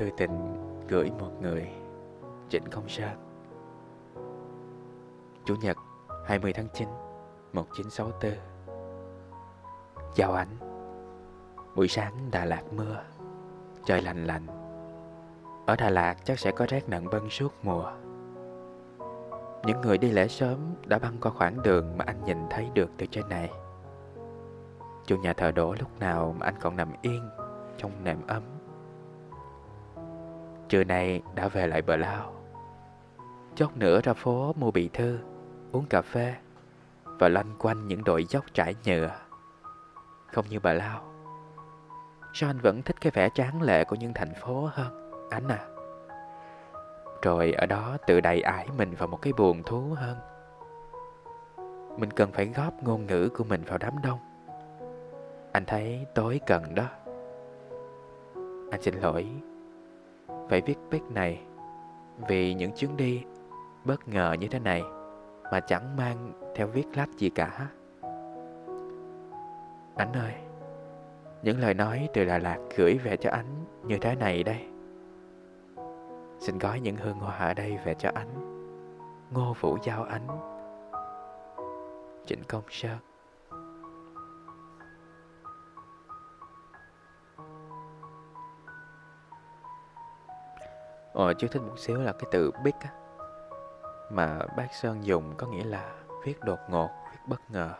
thư tình gửi một người Trịnh Công Sơn. Chủ nhật 20 tháng 9 1964 Chào anh. Buổi sáng Đà Lạt mưa, Trời lạnh lạnh Ở Đà Lạt chắc sẽ có rét nặng bân suốt mùa. Những người đi lễ sớm đã băng qua khoảng đường mà anh nhìn thấy được từ trên này. Chủ nhà thờ đổ lúc nào mà anh còn nằm yên trong nệm ấm. Trưa nay đã về lại bờ lao chốc nữa ra phố mua bị thư, Uống cà phê Và loanh quanh những đội dốc trải nhựa. Không như bà Lao Sao anh vẫn thích cái vẻ tráng lệ của những thành phố hơn, Anh à. Rồi ở đó tự đầy ải mình vào một cái buồn thú hơn. Mình cần phải góp ngôn ngữ của mình vào đám đông. Anh thấy tối cần đó. Anh xin lỗi. Phải viết viết này Vì những chuyến đi bất ngờ như thế này Mà chẳng mang theo viết lách gì cả. Anh ơi, Những lời nói từ Đà Lạt gửi về cho anh như thế này đây. Xin gói những hương hoa ở đây về cho anh. Ngô Vũ Giao Ánh Trịnh Công Sơn. Ờ, chưa thích một xíu là cái từ big á Mà bác Sơn dùng có nghĩa là viết đột ngột, viết bất ngờ.